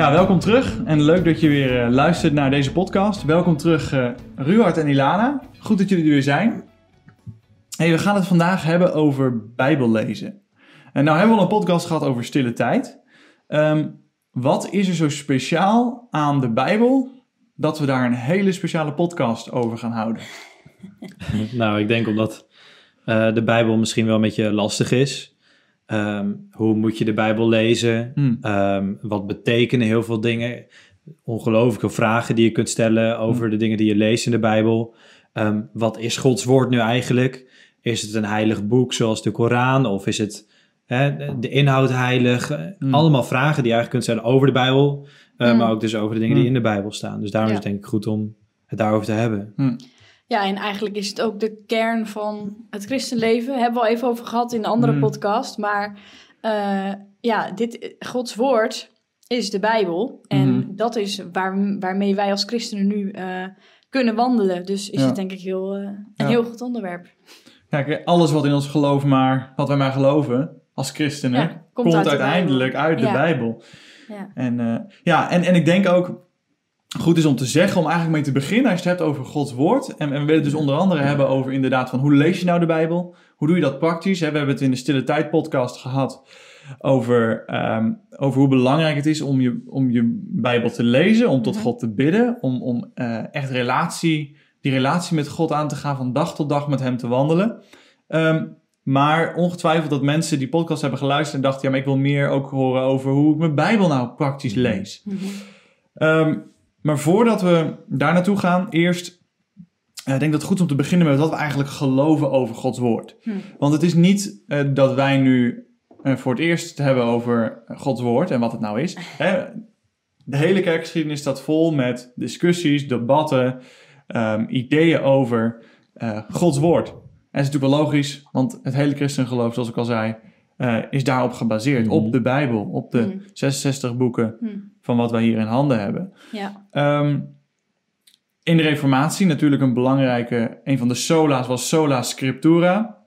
Ja, welkom terug en leuk dat je weer uh, luistert naar deze podcast. Welkom terug uh, Ruhard en Ilana. Goed dat jullie er weer zijn. Hey, we gaan het vandaag hebben over Bijbellezen. En nou hebben we al een podcast gehad over stille tijd. Um, wat is er zo speciaal aan de Bijbel dat we daar een hele speciale podcast over gaan houden? nou, ik denk omdat uh, de Bijbel misschien wel een beetje lastig is. Um, hoe moet je de Bijbel lezen? Hmm. Um, wat betekenen heel veel dingen? Ongelooflijke vragen die je kunt stellen over Hmm. de dingen die je leest in de Bijbel. Um, wat is Gods woord nu eigenlijk? Is het een heilig boek zoals de Koran? Of is het hè, de inhoud heilig? Hmm. Allemaal vragen die je eigenlijk kunt stellen over de Bijbel. uh, Hmm. Maar ook dus over de dingen die in de Bijbel staan. Dus daarom Ja. is het denk ik goed om het daarover te hebben. Ja, en eigenlijk is het ook de kern van het christenleven. Hebben we al even over gehad in een andere Mm. podcast. Maar eh, ja, dit, Gods woord is de Bijbel. En Mhm. dat is waar, waarmee wij als christenen nu eh, kunnen wandelen. Dus is Ja. het denk ik heel, eh, een Ja. heel goed onderwerp. Kijk, alles wat in ons geloof maar, wat wij maar geloven als christenen, Ja, komt, komt uit de uiteindelijk uit de. Bijbel. Ja. En, ja, en, en ik denk ook goed is om te zeggen, om eigenlijk mee te beginnen, als je het hebt over Gods woord. En, en we willen het dus onder andere hebben over inderdaad van hoe lees je nou de Bijbel? Hoe doe je dat praktisch? Hè, We hebben het in de Stille Tijd podcast gehad over, ehm, over hoe belangrijk het is om je, om je Bijbel te lezen, om tot Mhm. God te bidden, om, om eh, echt relatie, die relatie met God aan te gaan, van dag tot dag met Hem te wandelen. Ehm, maar ongetwijfeld dat mensen die podcast hebben geluisterd en dachten, ja, maar ik wil meer ook horen over hoe ik mijn Bijbel nou praktisch lees. Mhm. Ehm, maar voordat we daar naartoe gaan, eerst eh, ik denk dat het goed is om te beginnen met wat we eigenlijk geloven over Gods woord. Hm. Want het is niet eh, dat wij nu eh, voor het eerst het hebben over Gods woord en wat het nou is. Hè? De hele kerkgeschiedenis staat vol met discussies, debatten, ehm, ideeën over Gods woord. En dat is natuurlijk wel logisch, want het hele christengeloof, zoals ik al zei, eh, is daarop gebaseerd. Mhm. Op de Bijbel, op de Mhm. 66 boeken Hm. van wat wij hier in handen hebben. Ja. Ehm, in de Reformatie natuurlijk een belangrijke, een van de sola's was sola scriptura.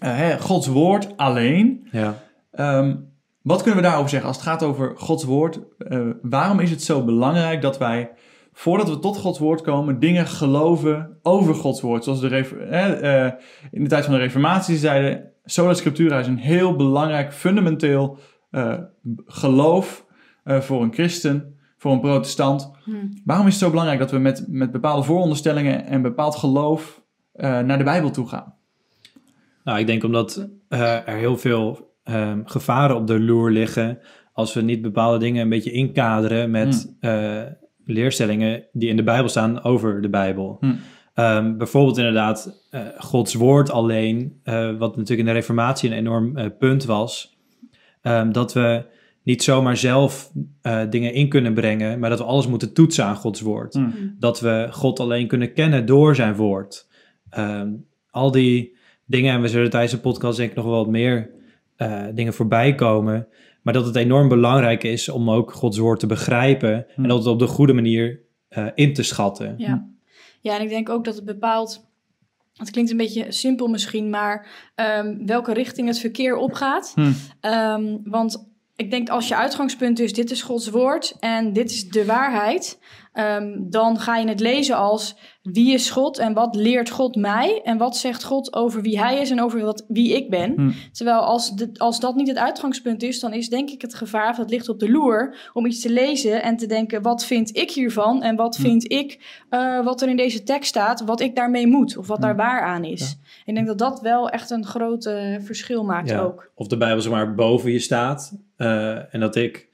Eh, hè, Gods woord alleen. Ja. Ehm, wat kunnen we daarover zeggen als het gaat over Gods woord? Eh, waarom is het zo belangrijk dat wij, voordat we tot Gods woord komen, dingen geloven over Gods woord? Zoals de eh, in de tijd van de Reformatie zeiden, sola scriptura is een heel belangrijk, fundamenteel eh, geloof eh, voor een christen, voor een protestant. Hm. Waarom is het zo belangrijk dat we met, met bepaalde vooronderstellingen en bepaald geloof eh, naar de Bijbel toe gaan? Nou, ik denk omdat eh, er heel veel ehm, gevaren op de loer liggen als we niet bepaalde dingen een beetje inkaderen met eh, leerstellingen die in de Bijbel staan over de Bijbel. Hm. Ehm, bijvoorbeeld inderdaad eh, Gods woord alleen, eh, wat natuurlijk in de Reformatie een enorm eh, punt was, ehm, dat we niet zomaar zelf eh, dingen in kunnen brengen, maar dat we alles moeten toetsen aan Gods woord. Hm. Dat we God alleen kunnen kennen door zijn woord. Ehm, al die dingen, en we zullen tijdens de podcast denk ik nog wel wat meer eh, dingen voorbij komen, maar dat het enorm belangrijk is om ook Gods woord te begrijpen en dat het op de goede manier eh, in te schatten. Ja. Ja, en ik denk ook dat het bepaalt. Het klinkt een beetje simpel misschien, maar ehm, welke richting het verkeer opgaat. Hm. Ehm, want ik denk als je uitgangspunt is: dit is Gods woord en dit is de waarheid. Ehm, dan ga je het lezen als wie is God en wat leert God mij en wat zegt God over wie hij is en over wat, wie ik ben. Hm. Terwijl als, de, als dat niet het uitgangspunt is, dan is denk ik het gevaar, of dat ligt op de loer, om iets te lezen en te denken, wat vind ik hiervan? En wat Hm. vind ik, eh, wat er in deze tekst staat, wat ik daarmee moet, of wat daar waar aan is. Ik denk dat dat wel echt een groot verschil maakt Ja. ook. Of de Bijbel zomaar boven je staat eh, en dat ik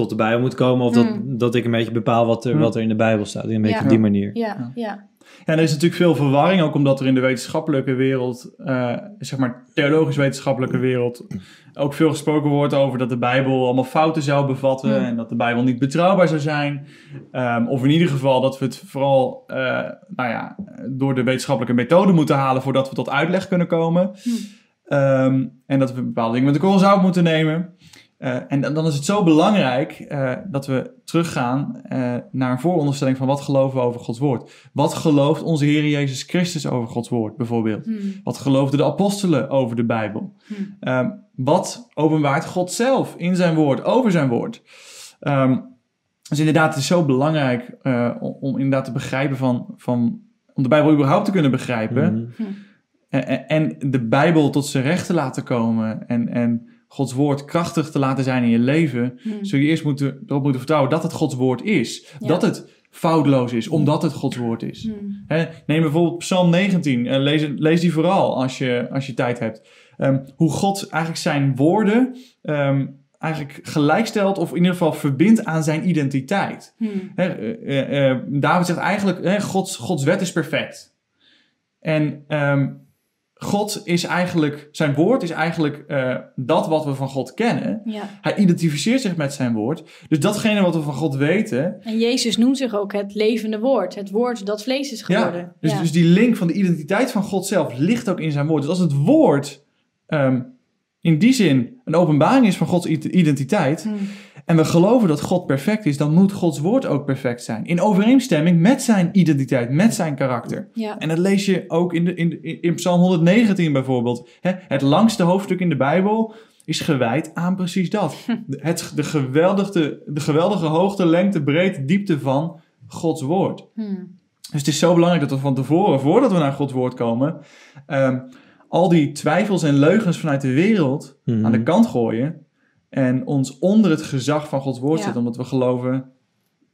tot de Bijbel moet komen, of dat, Mm. dat ik een beetje bepaal wat er, Mm. wat er in de Bijbel staat. Een beetje Ja. op die manier. Ja, Ja. ja. En er is natuurlijk veel verwarring, ook omdat er in de wetenschappelijke wereld, eh, zeg maar theologisch-wetenschappelijke wereld, ook veel gesproken wordt over dat de Bijbel allemaal fouten zou bevatten Hmm. en dat de Bijbel niet betrouwbaar zou zijn. Ehm, of in ieder geval dat we het vooral eh, nou ja, door de wetenschappelijke methode moeten halen voordat we tot uitleg kunnen komen. Hm. Ehm, en dat we bepaalde dingen met de korrel zout moeten nemen. Eh, en dan is het zo belangrijk eh, dat we teruggaan eh, naar een vooronderstelling van wat geloven we over Gods woord. Wat gelooft onze Heer Jezus Christus over Gods woord bijvoorbeeld? Hm. Wat geloofden de apostelen over de Bijbel? Hm. Ehm, wat openbaart God zelf in zijn woord, over zijn woord? Ehm, dus inderdaad, het is zo belangrijk om, om inderdaad te begrijpen van, van... om de Bijbel überhaupt te kunnen begrijpen. En, en- en de Bijbel tot zijn recht te laten komen. En, en Gods woord krachtig te laten zijn in je leven. Hmm. Zul je eerst moeten, erop moeten vertrouwen dat het Gods woord is. Ja. Dat het foutloos is, omdat het Gods woord is. Hmm. Hè, neem bijvoorbeeld Psalm 19. en lees, lees die vooral als je, als je tijd hebt. Ehm, hoe God eigenlijk zijn woorden ehm, eigenlijk gelijkstelt... of in ieder geval verbindt aan zijn identiteit. Hmm. Hè, eh, eh, eh, David zegt eigenlijk, hè, Gods, Gods wet is perfect. En ehm, God is eigenlijk, zijn woord is eigenlijk eh, dat wat we van God kennen. Ja. Hij identificeert zich met zijn woord. Dus datgene wat we van God weten. En Jezus noemt zich ook het levende woord. Het woord dat vlees is geworden. Ja, dus, Ja. dus die link van de identiteit van God zelf ligt ook in zijn woord. Dus als het woord ehm, in die zin een openbaring is van Gods identiteit. Hmm. En we geloven dat God perfect is, dan moet Gods woord ook perfect zijn. In overeenstemming met zijn identiteit, met zijn karakter. Ja. En dat lees je ook in, de, in, de- in Psalm 119 bijvoorbeeld. Hè, het langste hoofdstuk in de Bijbel is gewijd aan precies dat. De- Het, de, geweldige, de geweldige hoogte, lengte, breedte, diepte van Gods woord. Hmm. Dus het is zo belangrijk dat we van tevoren, voordat we naar Gods woord komen, ehm, al die twijfels en leugens vanuit de wereld Mhm. aan de kant gooien. En ons onder het gezag van Gods woord Ja. zetten, omdat we geloven,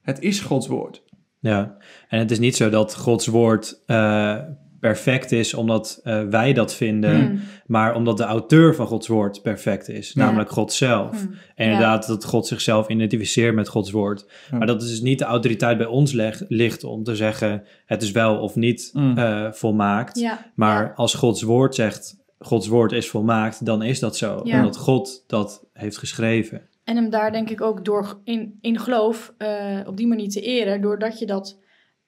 het is Gods woord. Ja, en het is niet zo dat Gods woord eh, perfect is omdat eh, wij dat vinden, Hmm. maar omdat de auteur van Gods woord perfect is, Ja. namelijk God zelf. Hmm. En inderdaad, dat God zichzelf identificeert met Gods woord. Maar dat is dus niet de autoriteit bij ons leg- ligt om te zeggen het is wel of niet Mm. eh, volmaakt. Ja. Maar Ja. als Gods woord zegt Gods woord is volmaakt, dan is dat zo. Ja. Omdat God dat heeft geschreven. En hem daar denk ik ook door in, in geloof eh, op die manier te eren, doordat je dat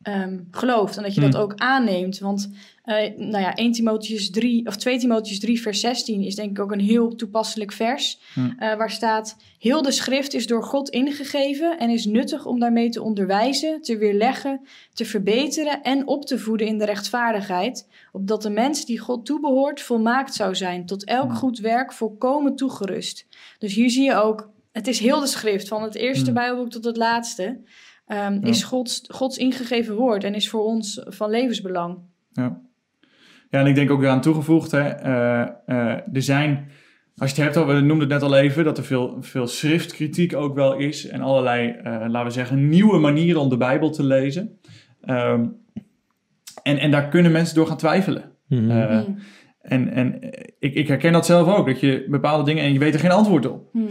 ehm, gelooft en dat je dat Hmm. ook aanneemt. Want eh, nou ja, 1 Timotheus 3 of 2 Timotheus 3 vers 16 is denk ik ook een heel toepasselijk vers. Hmm. eh, waar staat: Heel de schrift is door God ingegeven en is nuttig om daarmee te onderwijzen, te weerleggen, te verbeteren en op te voeden in de rechtvaardigheid, opdat de mens die God toebehoort volmaakt zou zijn, tot elk Hmm. goed werk volkomen toegerust. Dus hier zie je ook, het is heel de schrift, van het eerste. Bijbelboek tot het laatste, ehm, Ja. is Gods, Gods ingegeven woord en is voor ons van levensbelang. Ja. ja, en ik denk ook weer aan toegevoegd, hè, eh, eh, er zijn, als je het hebt over, we noemden het net al even, dat er veel, veel schriftkritiek ook wel is en allerlei, eh, laten we zeggen, nieuwe manieren om de Bijbel te lezen. Ehm, en, en daar kunnen mensen door gaan twijfelen. Mhm. Eh, Hmm. En, en ik, ik herken dat zelf ook, dat je bepaalde dingen en je weet er geen antwoord op. Hmm.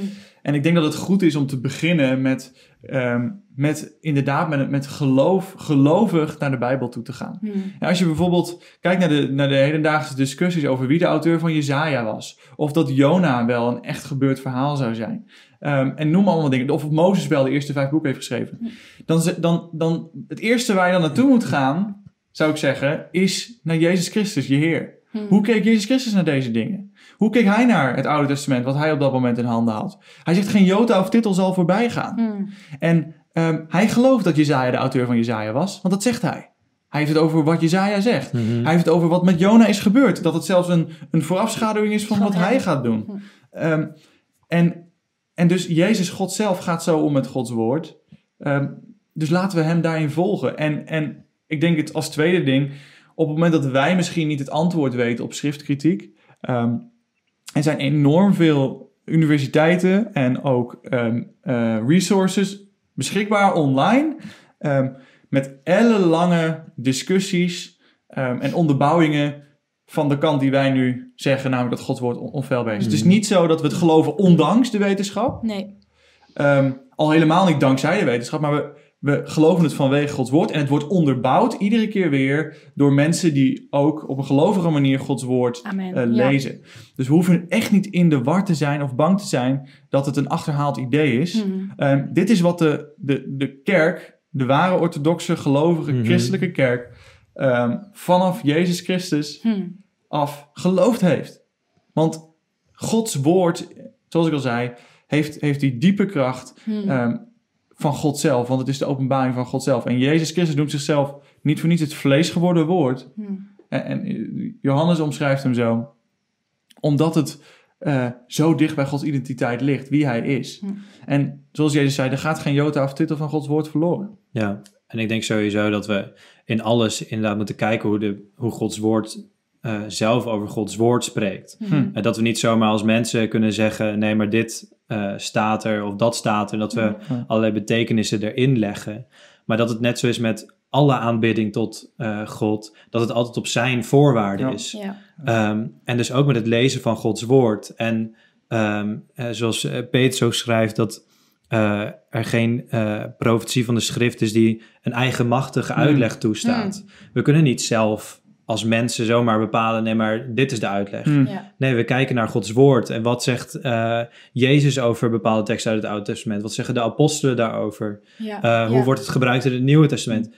En ik denk dat het goed is om te beginnen met, ehm, met inderdaad met, met geloof, gelovig naar de Bijbel toe te gaan. Hmm. En als je bijvoorbeeld kijkt naar de, naar de hedendaagse discussies over wie de auteur van Jezaja was. Of dat Jona wel een echt gebeurd verhaal zou zijn. Ehm, en noem allemaal dingen. Of Mozes wel de eerste vijf boeken heeft geschreven. Dan, ze- dan, dan het eerste waar je dan naartoe moet gaan, zou ik zeggen, is naar Jezus Christus, je Heer. Hmm. Hoe keek Jezus Christus naar deze dingen? Hoe keek hij naar het Oude Testament, wat hij op dat moment in handen had? Hij zegt geen jota of titel zal voorbij gaan. Hmm. En ehm, hij gelooft dat Jezaja de auteur van Jezaja was, want dat zegt hij. Hij heeft het over wat Jezaja zegt. Mhm. Hij heeft het over wat met Jona is gebeurd. Dat het zelfs een, een voorafschaduwing is van wat hij gaat doen. Hm. Ehm, en, en dus Jezus, God zelf, gaat zo om met Gods woord. Ehm, dus laten we hem daarin volgen. En, en ik denk het als tweede ding, op het moment dat wij misschien niet het antwoord weten op schriftkritiek. ehm, er zijn enorm veel universiteiten en ook ehm, eh, resources beschikbaar online. ehm, met ellenlange discussies ehm, en onderbouwingen van de kant die wij nu zeggen, namelijk dat Gods woord on- onfeilbaar is. Het is Mhm. niet zo dat we het geloven ondanks de wetenschap. Nee. Ehm, al helemaal niet dankzij de wetenschap, maar we, we geloven het vanwege Gods woord. En het wordt onderbouwd iedere keer weer door mensen die ook op een gelovige manier Gods woord eh, Ja. lezen. Dus we hoeven echt niet in de war te zijn of bang te zijn dat het een achterhaald idee is. Hmm. Ehm, dit is wat de, de, de kerk, de ware orthodoxe, gelovige, Mhm. christelijke kerk, ehm, vanaf Jezus Christus Hmm. af geloofd heeft. Want Gods woord, zoals ik al zei, heeft, heeft die diepe kracht Hmm. Van God zelf. Want het is de openbaring van God zelf. En Jezus Christus noemt zichzelf niet voor niets het vlees geworden woord. Hmm. En, en Johannes omschrijft hem zo. Omdat het eh, zo dicht bij Gods identiteit ligt, wie hij is. Hm. En zoals Jezus zei, er gaat geen jota of titel van Gods woord verloren. Ja, en ik denk sowieso dat we in alles inderdaad moeten kijken hoe, de, hoe Gods woord eh, zelf over Gods woord spreekt. Mhm. Hm. En dat we niet zomaar als mensen kunnen zeggen, nee, maar dit eh, staat er of dat staat er. Dat we Ja. allerlei betekenissen erin leggen. Maar dat het net zo is met alle aanbidding tot eh, God, dat het altijd op zijn voorwaarden Ja. is. Ja. Ehm, en dus ook met het lezen van Gods woord. En ehm, eh, zoals Peter ook schrijft, dat eh, er geen eh, profetie van de schrift is die een eigenmachtige Hmm. uitleg toestaat. We kunnen niet zelf als mensen zomaar bepalen, nee, maar dit is de uitleg. Hm. Ja. Nee, we kijken naar Gods woord. En wat zegt eh, Jezus over bepaalde teksten uit het Oude Testament? Wat zeggen de apostelen daarover? Ja. Eh, Hoe Ja. wordt het gebruikt in het Nieuwe Testament?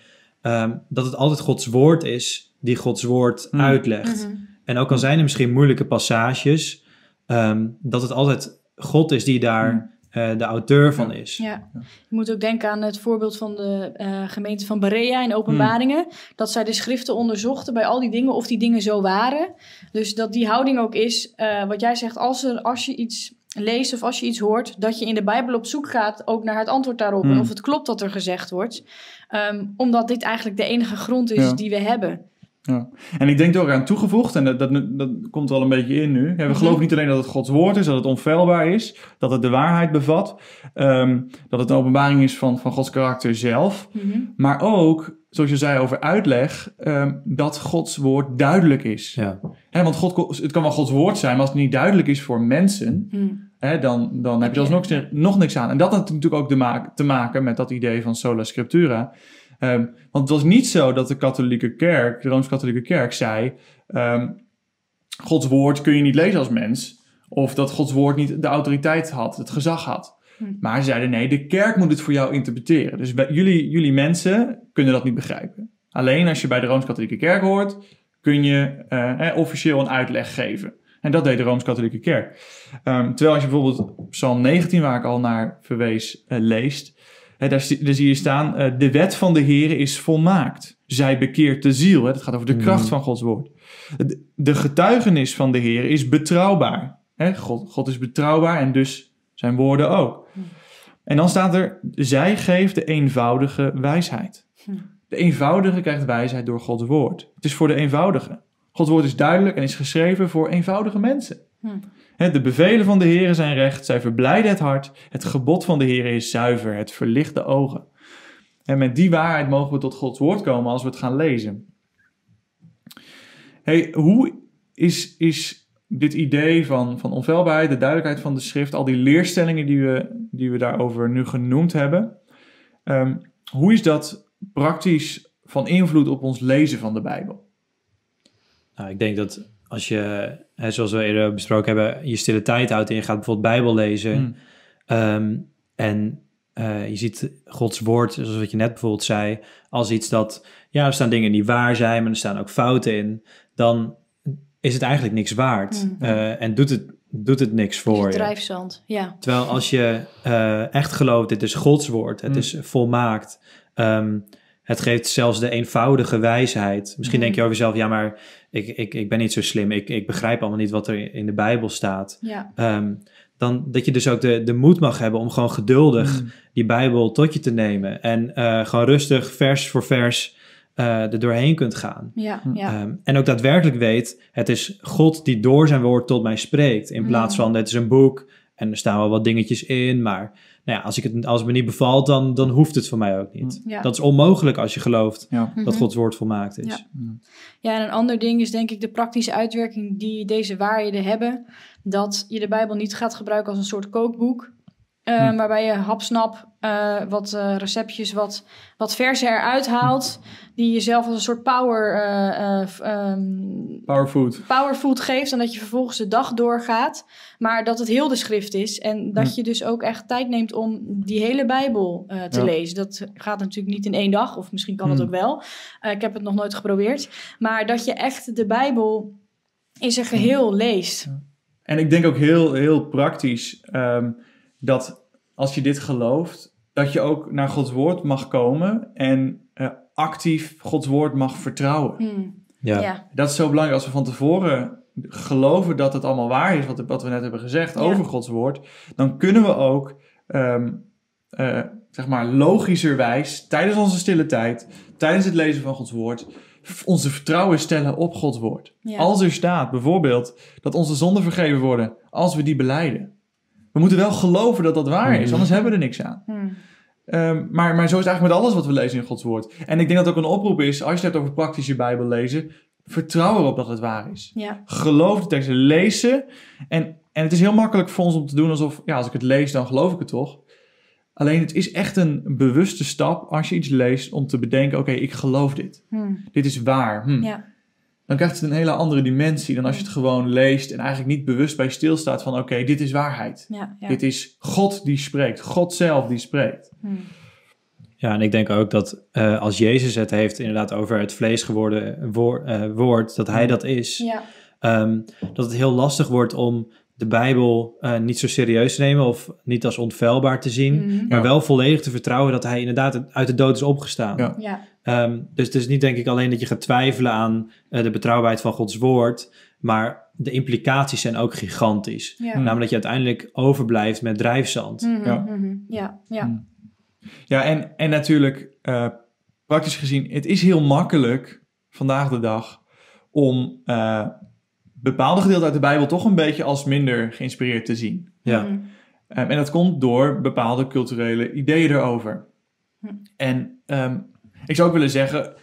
Ehm, dat het altijd Gods woord is die Gods woord Hmm. uitlegt. Mhm. En ook al zijn er misschien moeilijke passages, ehm, dat het altijd God is die daar eh, de auteur van is. Ja, je moet ook denken aan het voorbeeld van de eh, gemeente van Berea in Openbaringen. Dat zij de schriften onderzochten bij al die dingen of die dingen zo waren. Dus dat die houding ook is, eh, wat jij zegt, als, er, als je iets leest of als je iets hoort, dat je in de Bijbel op zoek gaat ook naar het antwoord daarop. Hmm. En of het klopt wat er gezegd wordt. Ehm, omdat dit eigenlijk de enige grond is Ja. die we hebben. Ja. En ik denk er ook aan toegevoegd, en dat, dat, dat komt er al een beetje in nu. Ja, we Mhm. geloven niet alleen dat het Gods woord is, dat het onfeilbaar is, dat het de waarheid bevat, ehm, dat het een openbaring is van, van Gods karakter zelf, Mhm. maar ook, zoals je zei over uitleg, ehm, dat Gods woord duidelijk is. Ja. Hè, want God, het kan wel Gods woord zijn, maar als het niet duidelijk is voor mensen, Hm. hè, dan, dan heb je alsnog nog, nog niks aan. En dat had natuurlijk ook te maken, te maken met dat idee van sola scriptura. Ehm, want het was niet zo dat de katholieke kerk, de Rooms-Katholieke kerk, zei... ehm, Gods woord kun je niet lezen als mens. Of dat Gods woord niet de autoriteit had, het gezag had. Hm. Maar ze zeiden nee, de kerk moet het voor jou interpreteren. Dus bij, jullie, jullie mensen kunnen dat niet begrijpen. Alleen als je bij de Rooms-Katholieke kerk hoort, kun je eh, eh, officieel een uitleg geven. En dat deed de Rooms-Katholieke kerk. Ehm, terwijl als je bijvoorbeeld Psalm 19, waar ik al naar verwees, eh, leest, daar, zie- daar zie je staan, eh, de wet van de Heer is volmaakt. Zij bekeert de ziel. Hè, dat gaat over de kracht van Gods woord. De, de getuigenis van de Heer is betrouwbaar. Hè, God, God is betrouwbaar en dus zijn woorden ook. Hm. En dan staat er, zij geeft de eenvoudige wijsheid. Hm. De eenvoudige krijgt wijsheid door Gods woord. Het is voor de eenvoudige. Gods woord is duidelijk en is geschreven voor eenvoudige mensen. De bevelen van de Heer zijn recht, zij verblijden het hart. Het gebod van de Heer is zuiver, het verlicht de ogen. En met die waarheid mogen we tot Gods woord komen als we het gaan lezen. Hey, hoe is, is dit idee van, van onfeilbaarheid, de duidelijkheid van de schrift, al die leerstellingen die we, die we daarover nu genoemd hebben, ehm, hoe is dat praktisch van invloed op ons lezen van de Bijbel? Nou, ik denk dat als je, hè, zoals we eerder besproken hebben, je stille tijd houdt en je gaat bijvoorbeeld Bijbel lezen. Hmm. ehm, en eh, je ziet Gods woord, zoals wat je net bijvoorbeeld zei, als iets dat, ja, er staan dingen die waar zijn, maar er staan ook fouten in. Dan is het eigenlijk niks waard. Hmm. Eh, en doet het, doet het niks voor je. Drijfzand, ja. Terwijl als je eh, echt gelooft, dit is Gods woord, het Mm. is volmaakt. ehm, het geeft zelfs de eenvoudige wijsheid. Misschien Mm. denk je over jezelf, ja, maar ik, ik, ik ben niet zo slim. Ik, ik begrijp allemaal niet wat er in de Bijbel staat. ja. Ehm, dan dat je dus ook de, de moed mag hebben om gewoon geduldig Hmm. die Bijbel tot je te nemen. En eh, gewoon rustig, vers voor vers, eh er doorheen kunt gaan. Ja, Hm. ja. Ehm, en ook daadwerkelijk weet, het is God die door zijn woord tot mij spreekt. In plaats Mm. van, het is een boek en er staan wel wat dingetjes in. Maar nou ja, als, ik het, als het me niet bevalt, dan, dan hoeft het voor mij ook niet. ja. Dat is onmogelijk als je gelooft Ja. dat Mhm. Gods woord volmaakt is. Ja. Ja, en een ander ding is denk ik de praktische uitwerking die deze waarheden hebben. Dat je de Bijbel niet gaat gebruiken als een soort kookboek. Hm. Waarbij je hapsnap eh, wat eh, receptjes, wat, wat versen eruit haalt. Die je zelf als een soort power, eh, eh, f- ehm, Powerfood. powerfood geeft. En dat je vervolgens de dag doorgaat. Maar dat het heel de schrift is. En dat Hm. je dus ook echt tijd neemt om die hele Bijbel te Ja. lezen. Dat gaat natuurlijk niet in één dag. Of misschien kan het Hm. ook wel. Ik heb het nog nooit geprobeerd. Maar dat je echt de Bijbel in zijn geheel leest. En ik denk ook heel, heel praktisch ehm, dat als je dit gelooft, dat je ook naar Gods woord mag komen en eh, actief Gods woord mag vertrouwen. Hmm. Ja. Ja. Dat is zo belangrijk als we van tevoren geloven dat het allemaal waar is, wat, wat we net hebben gezegd Ja. over Gods woord, dan kunnen we ook, ehm, eh, zeg maar, logischerwijs tijdens onze stille tijd, tijdens het lezen van Gods woord, onze vertrouwen stellen op Gods woord. Ja. Als er staat bijvoorbeeld dat onze zonden vergeven worden als we die beleiden. We moeten wel geloven dat dat waar is, Mhm. anders hebben we er niks aan. Hmm. Ehm, maar, maar zo is het eigenlijk met alles wat we lezen in Gods woord. En ik denk dat het ook een oproep is, als je het hebt over praktische Bijbel lezen, vertrouw erop dat het waar is. Ja. Geloof de teksten, lees ze. En, en het is heel makkelijk voor ons om te doen alsof, ja, als ik het lees, dan geloof ik het toch. Alleen het is echt een bewuste stap als je iets leest om te bedenken, oké, ik geloof dit. Hmm. Dit is waar. Hm. Ja. Dan krijgt het een hele andere dimensie dan als je het gewoon leest en eigenlijk niet bewust bij stilstaat van, oké, dit is waarheid. Ja. Ja. Dit is God die spreekt, God zelf die spreekt. Hmm. Ja, en ik denk ook dat eh, als Jezus het heeft inderdaad over het vlees geworden woor- eh, woord, dat hij dat is, Ja. ehm, dat het heel lastig wordt om de Bijbel eh, niet zo serieus te nemen of niet als onfeilbaar te zien, Mhm. maar Ja. wel volledig te vertrouwen dat hij inderdaad uit de dood is opgestaan. Ja. Ja. Ehm, dus het is niet denk ik alleen dat je gaat twijfelen aan eh, de betrouwbaarheid van Gods woord, maar de implicaties zijn ook gigantisch. Ja. Namelijk dat je uiteindelijk overblijft met drijfzand. Mhm, Ja. mhm. Ja. Ja. Ja, en, en natuurlijk, eh, praktisch gezien, het is heel makkelijk vandaag de dag om eh, bepaalde gedeelten uit de Bijbel toch een beetje als minder geïnspireerd te zien. Ja. Mhm. Ehm, en dat komt door bepaalde culturele ideeën erover. Hm. En ehm, ik zou ook willen zeggen,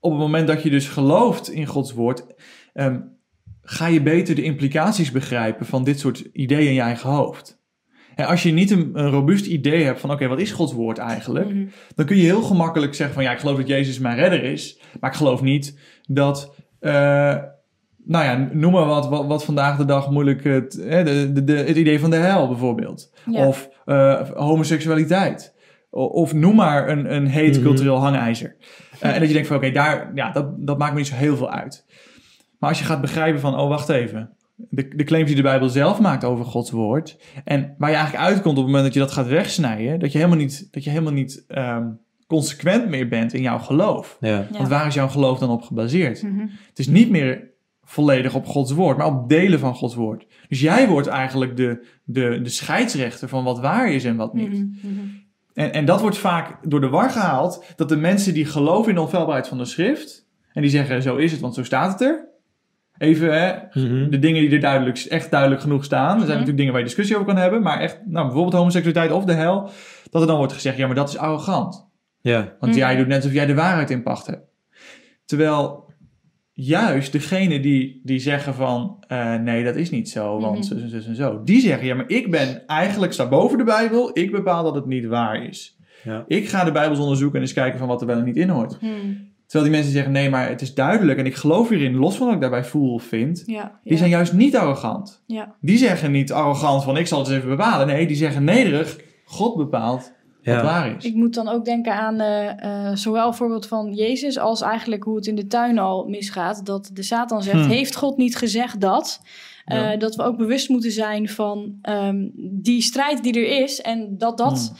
op het moment dat je dus gelooft in Gods woord, ehm, ga je beter de implicaties begrijpen van dit soort ideeën in je eigen hoofd. En als je niet een, een robuust idee hebt van, oké, wat is Gods woord eigenlijk? Mhm. dan kun je heel gemakkelijk zeggen van ja, ik geloof dat Jezus mijn redder is, maar ik geloof niet dat, eh, nou ja, noem maar wat, wat, wat vandaag de dag moeilijk, het, hè, de, de, de- het idee van de hel bijvoorbeeld, Ja. of eh, homoseksualiteit, of noem maar een, een heet Mhm. cultureel hangijzer. Eh, en dat je denkt van oké, daar, ja, dat, dat maakt me niet zo heel veel uit. Maar als je gaat begrijpen van, oh wacht even, de, de claims die de Bijbel zelf maakt over Gods woord. En waar je eigenlijk uitkomt op het moment dat je dat gaat wegsnijden, dat je helemaal niet, dat je helemaal niet ehm, consequent meer bent in jouw geloof. Ja. Ja. Want waar is jouw geloof dan op gebaseerd? Mhm. Het is niet meer volledig op Gods woord, maar op delen van Gods woord. Dus jij wordt eigenlijk de, de, de scheidsrechter van wat waar is en wat niet. Mhm. Mhm. En, en dat wordt vaak door de war gehaald, dat de mensen die geloven in de onfeilbaarheid van de schrift, en die zeggen zo is het, want zo staat het er. Even hè, Mhm. de dingen die er duidelijk, echt duidelijk genoeg staan. Er zijn natuurlijk dingen waar je discussie over kan hebben, maar echt, nou, bijvoorbeeld homoseksualiteit of de hel, dat er dan wordt gezegd, ja, maar dat is arrogant. Ja. Want jij doet net alsof jij de waarheid in pacht hebt. Terwijl juist degene die, die zeggen van eh, nee, dat is niet zo, want zus en zus en zo. Die zeggen ja, maar ik ben eigenlijk sta boven de Bijbel. Ik bepaal dat het niet waar is. Ja. Ik ga de Bijbels onderzoeken en eens kijken van wat er wel en niet in hoort. Mhm. Terwijl die mensen zeggen nee, maar het is duidelijk en ik geloof hierin, los van wat ik daarbij voel of vind. Ja. Die ja. zijn juist niet arrogant. Ja. Die zeggen niet arrogant van ik zal het eens even bepalen. Nee, die zeggen nederig, God bepaalt wat Ja. waar is. Ik moet dan ook denken aan eh, eh, zowel het voorbeeld van Jezus als eigenlijk hoe het in de tuin al misgaat. Dat de Satan zegt, Hmm. heeft God niet gezegd dat? Eh, Ja. Dat we ook bewust moeten zijn van ehm, die strijd die er is. En dat dat,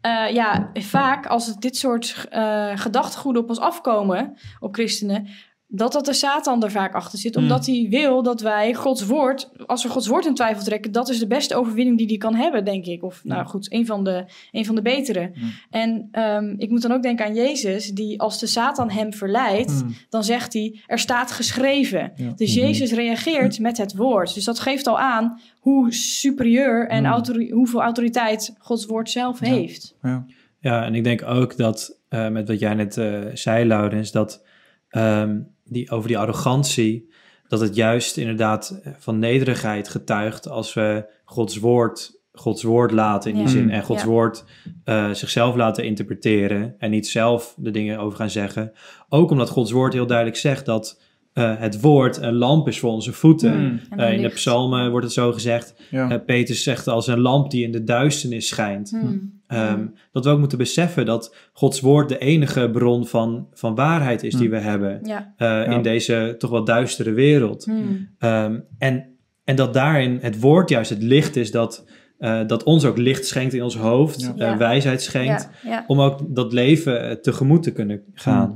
eh, ja, vaak als het dit soort eh gedachtegoeden op ons afkomen, op christenen... Dat dat de Satan er vaak achter zit. Hmm. Omdat hij wil dat wij Gods woord... Als we Gods woord in twijfel trekken... Dat is de beste overwinning die hij kan hebben, denk ik. Of nou Ja. goed, een van de, een van de betere. Hmm. En ehm, ik moet dan ook denken aan Jezus, die als de Satan hem verleidt, Hmm. dan zegt hij: Er staat geschreven. Ja. Dus. Jezus reageert met het woord. Dus dat geeft al aan hoe superieur en Hmm. autori- hoeveel autoriteit Gods woord zelf Ja. heeft. Ja. Ja, en ik denk ook dat, eh, met wat jij net eh, zei, Laurens, dat ehm, die, over die arrogantie, dat het juist inderdaad van nederigheid getuigt als we Gods woord, Gods woord laten in die Ja. zin Mm. en Gods Ja. woord eh, zichzelf laten interpreteren en niet zelf de dingen over gaan zeggen. Ook omdat Gods woord heel duidelijk zegt dat eh, het woord een lamp is voor onze voeten. En Eh, in de psalmen wordt het zo gezegd. Ja. Eh, Petrus zegt als een lamp die in de duisternis schijnt. Hmm. Ehm, dat we ook moeten beseffen dat Gods woord de enige bron van, van waarheid is die Hmm. we hebben Ja. eh, in deze toch wel duistere wereld. Hmm. Ehm, en, en dat daarin het woord juist het licht is dat eh, dat ons ook licht schenkt in ons hoofd, Ja. eh, wijsheid schenkt, Ja, ja. om ook dat leven tegemoet te kunnen gaan.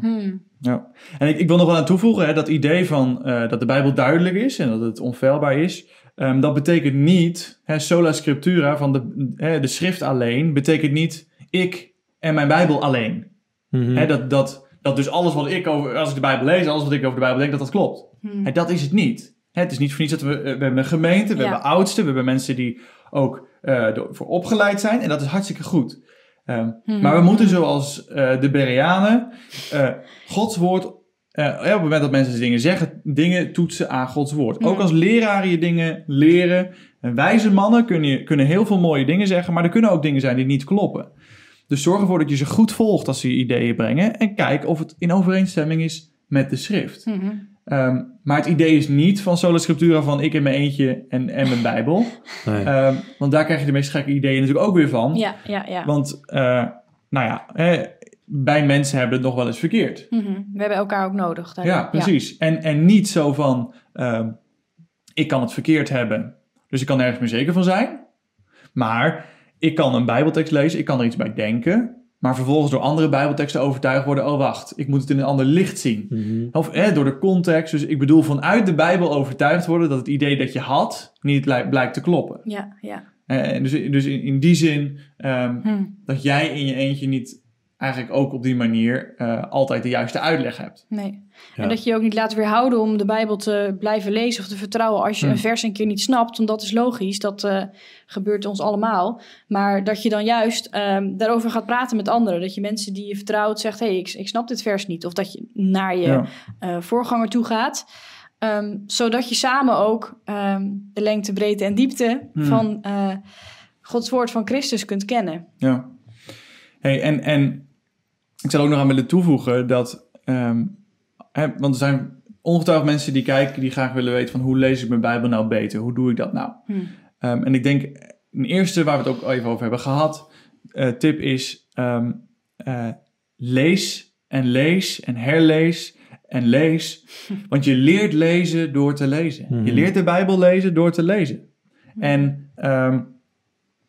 Ja, en ik, ik wil nog wel aan toevoegen, hè, dat idee van eh, dat de Bijbel duidelijk is en dat het onfeilbaar is, ehm, dat betekent niet, hè, sola scriptura, van de, hè, de schrift alleen, betekent niet ik en mijn Bijbel alleen. Mhm. Hè, dat, dat, dat dus alles wat ik over, als ik de Bijbel lees, alles wat ik over de Bijbel denk, dat dat klopt. Hè, dat is het niet. Hè, het is niet voor niets dat we, eh, we hebben een gemeente, we Ja. hebben oudsten, we hebben mensen die ook eh voor opgeleid zijn en dat is hartstikke goed. Ehm, Mhm. Maar we moeten zoals eh, de Bereanen eh, Gods woord, eh, ja, op het moment dat mensen dingen zeggen, dingen toetsen aan Gods woord. Ook als leraren je dingen leren. En wijze mannen kunnen, kunnen heel veel mooie dingen zeggen, maar er kunnen ook dingen zijn die niet kloppen. Dus zorg ervoor dat je ze goed volgt als ze je ideeën brengen en kijk of het in overeenstemming is met de schrift. Mhm. Ehm, maar het idee is niet van sola scriptura van ik in mijn eentje en, en mijn Bijbel. Nee. Ehm, want daar krijg je de meest gekke ideeën natuurlijk ook weer van. Ja, ja, ja. Want, eh, nou ja, hè, bij mensen hebben het nog wel eens verkeerd. Mhm. We hebben elkaar ook nodig. daarin. Ja, precies. En, en niet zo van, ehm, ik kan het verkeerd hebben, dus ik kan nergens meer zeker van zijn. Maar ik kan een bijbeltekst lezen, ik kan er iets bij denken. Maar vervolgens door andere bijbelteksten overtuigd worden, oh wacht, ik moet het in een ander licht zien. Mhm. Of hè, door de context. Dus ik bedoel vanuit de Bijbel overtuigd worden dat het idee dat je had niet li- blijkt te kloppen. Ja, ja. Eh, dus dus in, in die zin ehm, Hm. dat jij in je eentje niet eigenlijk ook op die manier eh, altijd de juiste uitleg hebt. Nee. Ja. En dat je je ook niet laat weerhouden om de Bijbel te blijven lezen of te vertrouwen als je Hm. een vers een keer niet snapt. Want dat is logisch, dat eh, gebeurt ons allemaal. Maar dat je dan juist ehm, daarover gaat praten met anderen. Dat je mensen die je vertrouwt zegt, hé, hey, ik, ik snap dit vers niet. Of dat je naar je Ja. eh, voorganger toe gaat. Ehm, zodat je samen ook ehm, de lengte, breedte en diepte Hm. van eh, Gods woord van Christus kunt kennen. Ja. Hey, en, en ik zou ook nog aan willen toevoegen dat, ehm, hè, want er zijn ongetwijfeld mensen die kijken die graag willen weten van hoe lees ik mijn Bijbel nou beter? Hoe doe ik dat nou? Hm. Ehm, en ik denk, een eerste waar we het ook al even over hebben gehad, eh, tip is ehm, eh, lees en lees en herlees en lees. Want je leert lezen door te lezen. Mhm. Je leert de Bijbel lezen door te lezen. En ehm,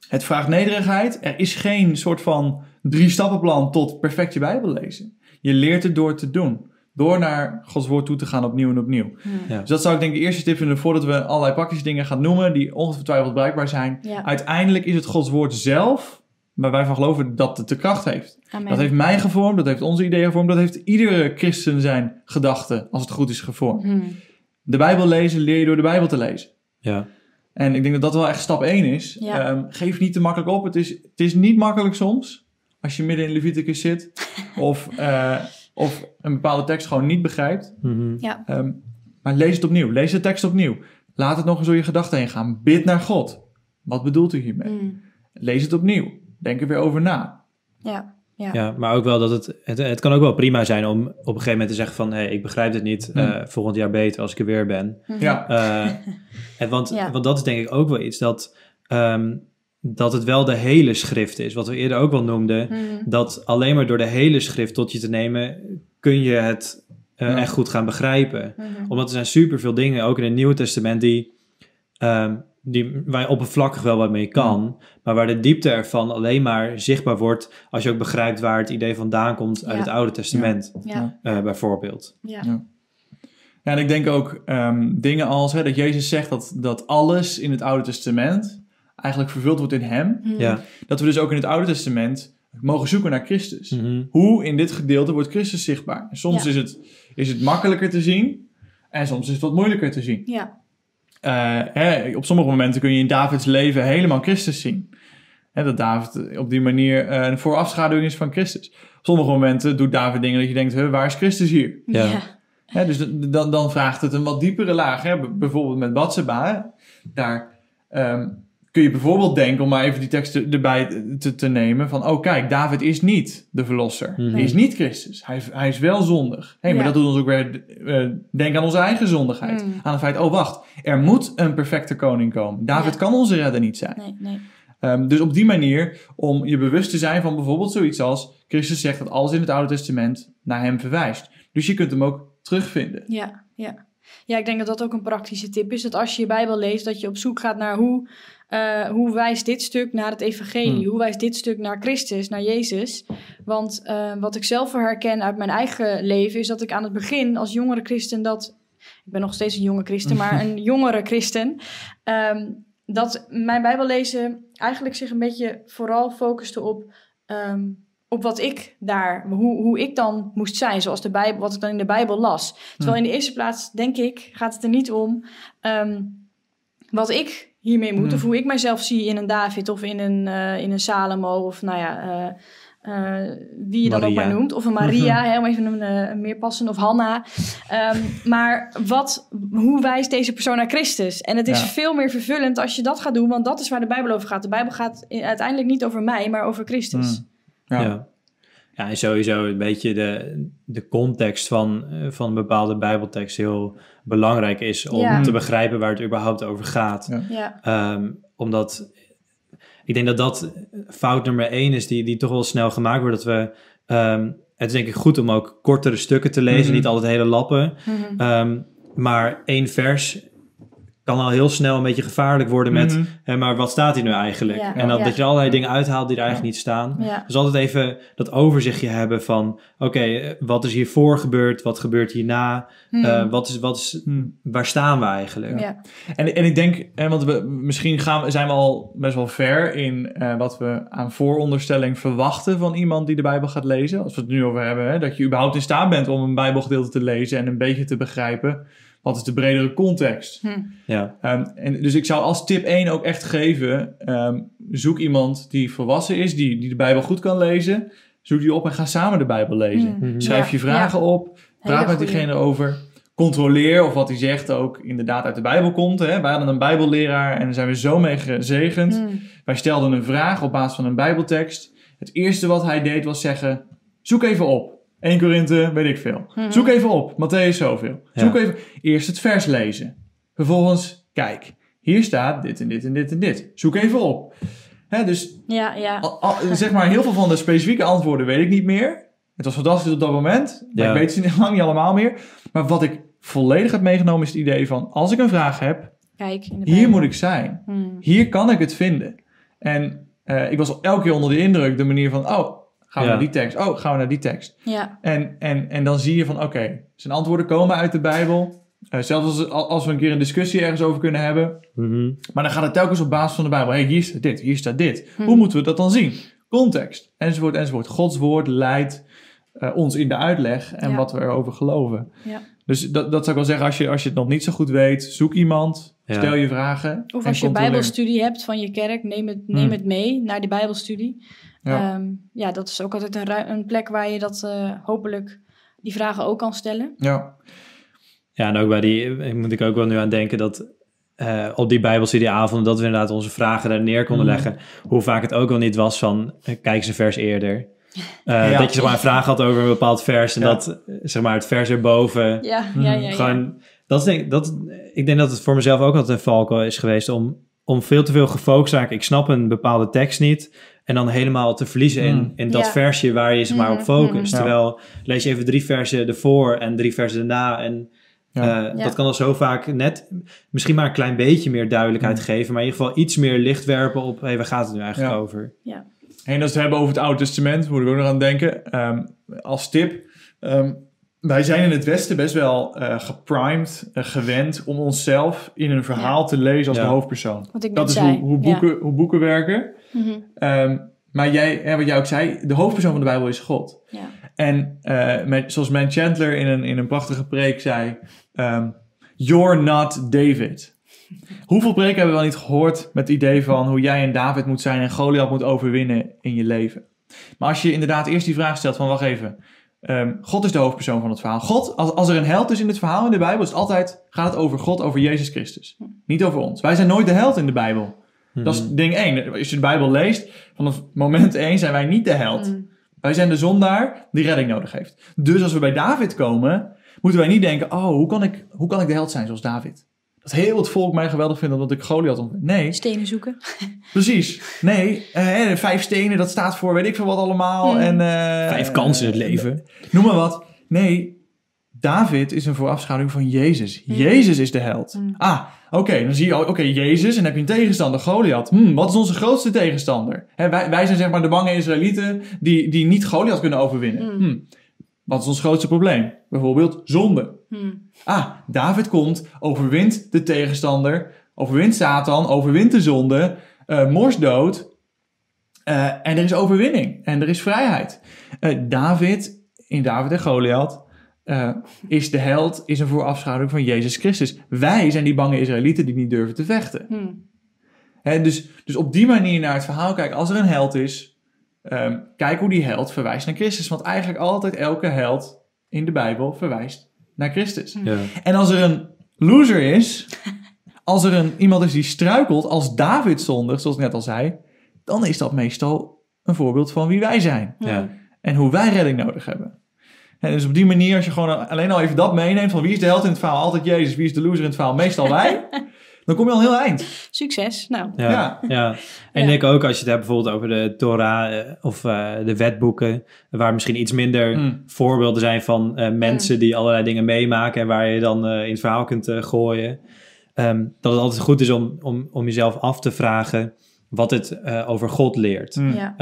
het vraagt nederigheid. Er is geen soort van drie stappenplan tot perfect je Bijbel lezen. Je leert het door te doen. Door naar Gods woord toe te gaan opnieuw en opnieuw. Ja. Dus dat zou ik denk ik de eerste tip vinden voordat we allerlei praktische dingen gaan noemen die ongetwijfeld bruikbaar zijn. Ja, Uiteindelijk is het Gods woord zelf waar wij van geloven dat het de kracht heeft. amen. Dat heeft mij gevormd, dat heeft onze ideeën gevormd, dat heeft iedere christen zijn gedachte, als het goed is, gevormd. Hm. De Bijbel lezen leer je door de Bijbel te lezen. Ja. En ik denk dat dat wel echt stap 1 is. Ja. Ehm, geef niet te makkelijk op. Het is, het is niet makkelijk soms. Als je midden in Leviticus zit. of, eh, of een bepaalde tekst gewoon niet begrijpt. Mhm. Ehm, maar lees het opnieuw. Lees de tekst opnieuw. Laat het nog eens door je gedachten heen gaan. Bid naar God. Wat bedoelt u hiermee? Hm. Lees het opnieuw. Denk er weer over na. Ja, ja. Ja, maar ook wel dat het, het... Het kan ook wel prima zijn om op een gegeven moment te zeggen van... hé, hey, ik begrijp dit niet. Hmm. eh, volgend jaar beter als ik er weer ben. Mhm. Ja. Eh, en want, Ja. want dat is denk ik ook wel iets dat... ehm, dat het wel de hele schrift is. Wat we eerder ook wel noemden. Hm. Dat alleen maar door de hele schrift tot je te nemen... kun je het eh, Ja. echt goed gaan begrijpen. Mhm. Omdat er zijn superveel dingen, ook in het Nieuwe Testament... die, ehm, die, waar je oppervlakkig wel wat mee kan... maar waar de diepte ervan alleen maar zichtbaar wordt... als je ook begrijpt waar het idee vandaan komt... uit Ja. het Oude Testament, Ja, eh, bijvoorbeeld. ja. Ja. Ja, en ik denk ook ehm, dingen als hè, dat Jezus zegt dat, dat alles in het Oude Testament eigenlijk vervuld wordt in Hem. Hm. Ja. Dat we dus ook in het Oude Testament mogen zoeken naar Christus. Mhm. Hoe in dit gedeelte wordt Christus zichtbaar? En soms Ja. is, het, is het makkelijker te zien en soms is het wat moeilijker te zien. Ja. Eh, hè, op sommige momenten kun je in Davids leven helemaal Christus zien. Hè, dat David op die manier eh, een voorafschaduwing is van Christus. Op sommige momenten doet David dingen dat je denkt, huh, waar is Christus hier? Ja. Ja. Hè, dus dan, dan vraagt het een wat diepere laag. Hè? Bijvoorbeeld met Batseba. Daar ehm, kun je bijvoorbeeld denken, om maar even die tekst er- erbij te, te nemen, van oh kijk, David is niet de verlosser. Mhm. Hij is niet Christus. Hij, is- hij is wel zondig. Hey, maar dat doet ons ook weer eh, denken aan onze eigen zondigheid. Mm. Aan het feit, oh wacht, er moet een perfecte koning komen. David Ja. kan onze redder niet zijn. Nee, nee. Ehm, dus op die manier, om je bewust te zijn van bijvoorbeeld zoiets als... Christus zegt dat alles in het Oude Testament naar hem verwijst. Dus je kunt hem ook terugvinden. Ja, ja. Ja, ik denk dat dat ook een praktische tip is. Dat als je je Bijbel leest, dat je op zoek gaat naar hoe eh, hoe wijst dit stuk naar het evangelie? Hmm. Hoe wijst dit stuk naar Christus, naar Jezus? Want eh, wat ik zelf herken uit mijn eigen leven... is dat ik aan het begin als jongere christen dat... Ik ben nog steeds een jonge christen, maar een jongere christen... ehm, dat mijn bijbellezen eigenlijk zich een beetje vooral focuste op... ehm, op wat ik daar, hoe, hoe ik dan moest zijn, zoals de Bijbel, wat ik dan in de Bijbel las. Terwijl in de eerste plaats, denk ik, gaat het er niet om ehm, wat ik hiermee moet, Hmm. of hoe ik mijzelf zie in een David of in een, eh, in een Salomo, of nou ja, eh, eh, wie je dan ook maar noemt, of een Maria, hè, om even een, eh, een meer passende, of Hanna. Ehm, maar wat, hoe wijst deze persoon naar Christus? En het is Ja. veel meer vervullend als je dat gaat doen, want dat is waar de Bijbel over gaat. De Bijbel gaat uiteindelijk niet over mij, maar over Christus. Hmm. Ja. Ja. Ja. en sowieso een beetje de, de context van, eh, van een bepaalde bijbeltekst heel belangrijk is om Ja. te begrijpen waar het überhaupt over gaat. Ja. Ja. Ehm, omdat ik denk dat dat fout nummer één is die, die toch wel snel gemaakt wordt. Dat we, ehm, het is denk ik goed om ook kortere stukken te lezen, Mhm. niet altijd hele lappen. Mhm. Ehm, maar één vers kan al heel snel een beetje gevaarlijk worden met, Mhm. hè, maar wat staat hier nu eigenlijk? Ja. En dat, Ja. dat je allerlei dingen uithaalt die er eigenlijk niet staan. Ja. Dus altijd even dat overzichtje hebben van, oké, eh, wat is hiervoor gebeurd? Wat gebeurt hierna? Mhm. Eh, wat is, wat is, Hmm. waar staan we eigenlijk? ja. En, en ik denk, hè, want we, misschien gaan, we- zijn we al best wel ver in eh, wat we aan vooronderstelling verwachten van iemand die de Bijbel gaat lezen. Als we het nu over hebben, hè, dat je überhaupt in staat bent om een Bijbelgedeelte te lezen en een beetje te begrijpen. Wat is de bredere context? Hm. Ja. Ehm, en dus ik zou als tip 1 ook echt geven: ehm, zoek iemand die volwassen is, die, die de Bijbel goed kan lezen. Zoek die op en ga samen de Bijbel lezen. Hm. Schrijf Ja, je vragen ja. op. Praat Hele met goeie. diegene over. Controleer of wat hij zegt ook inderdaad uit de Bijbel komt. Hè? Wij hadden een Bijbelleraar en daar zijn we zo mee gezegend. Hm. Wij stelden een vraag op basis van een Bijbeltekst. Het eerste wat hij deed was zeggen: zoek even op. 1 Korinthe, weet ik veel. Mhm. Zoek even op. Matthäus zoveel. Ja. Zoek even. Eerst het vers lezen. Vervolgens, kijk. Hier staat dit en dit en dit en dit. Zoek even op. Hè, dus Ja, ja. al- al- zeg maar, heel veel van de specifieke antwoorden weet ik niet meer. Het was fantastisch op dat moment. Maar Ja. ik weet ze niet- lang niet allemaal meer. Maar wat ik volledig heb meegenomen is het idee van... als ik een vraag heb, Kijk, in de hier moet ik zijn. Hm. Hier kan ik het vinden. En eh, ik was elke keer onder de indruk, de manier van... oh, gaan we Ja. naar die tekst. Oh, gaan we naar die tekst. Ja, En, en, en dan zie je van, oké, zijn antwoorden komen uit de Bijbel. Eh, zelfs als, als we een keer een discussie ergens over kunnen hebben. Mhm. Maar dan gaat het telkens op basis van de Bijbel. hey, hier staat dit, hier staat dit. Hm. Hoe moeten we dat dan zien? Context, enzovoort, enzovoort. Gods woord leidt eh, ons in de uitleg en Ja. wat we erover geloven. Ja. Dus dat, dat zou ik wel zeggen, als je, als je het nog niet zo goed weet, zoek iemand, Ja. stel je vragen. Of als je bijbelstudie hebt van je kerk, neem het, neem Hmm. het mee naar die bijbelstudie. Ja. Ja, ja dat is ook altijd een, een plek waar je dat eh, hopelijk die vragen ook kan stellen. Ja, Ja, en ook bij die, eh, moet ik ook wel nu aan denken dat eh, op die Bijbelstudieavonden dat we inderdaad onze vragen daar neer konden Mhm. leggen. Hoe vaak het ook wel niet was van, kijk eens een vers eerder. Eh, Ja. Dat je zeg maar, een vraag had over een bepaald vers en Ja. dat zeg maar, het vers erboven Ja, ja, ja. ja. gewoon, dat is denk, dat, ik denk dat het voor mezelf ook altijd een valkuil is geweest om, om veel te veel gefocust te raken. Ik snap een bepaalde tekst niet. En dan helemaal te verliezen in, Mm. in dat Ja. versje waar je zeg maar, op Mhm, focust. mhm. Ja. Terwijl lees je even drie versen ervoor en drie versen daarna. En Ja. eh, Ja. dat kan al zo vaak net misschien maar een klein beetje meer duidelijkheid Mm. geven. Maar in ieder geval iets meer licht werpen op hey, waar gaat het nu eigenlijk Ja. over? En als we het hebben over het Oude Testament, moet ik ook nog aan denken. Ehm, als tip, ehm, wij zijn in het Westen best wel eh, geprimed, eh, gewend om onszelf in een verhaal te lezen als Ja. de hoofdpersoon. Wat ik net Dat is hoe, hoe, Ja. boeken, hoe boeken werken. Mhm. Ehm, maar jij, hè, wat jij ook zei, de hoofdpersoon van de Bijbel is God. Ja. En eh, met, zoals Man Chandler in een, in een prachtige preek zei, ehm, You're not David. Hoeveel preken hebben we wel niet gehoord met het idee van hoe jij een David moet zijn en Goliath moet overwinnen in je leven? Maar als je inderdaad eerst die vraag stelt van, wacht even, ehm, God is de hoofdpersoon van het verhaal. God, als, als er een held is in het verhaal in de Bijbel, is het altijd, gaat het over God, over Jezus Christus. Niet over ons. Wij zijn nooit de held in de Bijbel. Dat is ding één. Als je de Bijbel leest, vanaf moment één zijn wij niet de held. Mm. Wij zijn de zondaar die redding nodig heeft. Dus als we bij David komen, moeten wij niet denken: oh, hoe kan ik, hoe kan ik de held zijn zoals David? Dat heel het volk mij geweldig vindt omdat ik Goliath ontmoet. Nee, Stenen zoeken. precies. Nee, eh, vijf stenen, dat staat voor weet ik veel wat allemaal. Hmm. En, eh, Vijf kansen in het leven. Noem maar wat. Nee, David is een voorafschaduwing van Jezus. Hmm. Jezus is de held. Hmm. Ah, oké, dan zie je, oké, Jezus en dan heb je een tegenstander, Goliath. Hmm, wat is onze grootste tegenstander? Wij, wij zijn zeg maar de bange Israëlieten die, die niet Goliath kunnen overwinnen. Hmm, wat is ons grootste probleem? Bijvoorbeeld zonde. Ah, David komt, overwint de tegenstander, overwint Satan, overwint de zonde, eh morsdood. eh, en er is overwinning en er is vrijheid. Eh, David, in David en Goliath, eh, is de held, is een voorafschaduwing van Jezus Christus. Wij zijn die bange Israëlieten die niet durven te vechten. Hmm. Hè, dus, dus op die manier naar het verhaal kijken. Als er een held is, ehm, kijk hoe die held verwijst naar Christus. Want eigenlijk altijd elke held in de Bijbel verwijst naar Christus. Ja. En als er een loser is, als er een, iemand is die struikelt, als David zondigt, zoals ik net al zei, dan is dat meestal een voorbeeld van wie wij zijn. Ja. En hoe wij redding nodig hebben. En dus op die manier, als je gewoon alleen al even dat meeneemt, van wie is de held in het verhaal? Altijd Jezus, wie is de loser in het verhaal? Meestal wij. dan kom je al heel eind. Succes. Nou, Ja, Ja. ja. En ik Ja. denk ook als je het hebt bijvoorbeeld over de Torah eh, of eh, de wetboeken, waar misschien iets minder Mm. voorbeelden zijn van eh, mensen die allerlei dingen meemaken en waar je dan eh, in het verhaal kunt eh, gooien. Ehm, dat het altijd goed is om, om, om jezelf af te vragen wat het eh, over God leert. Mm. ja.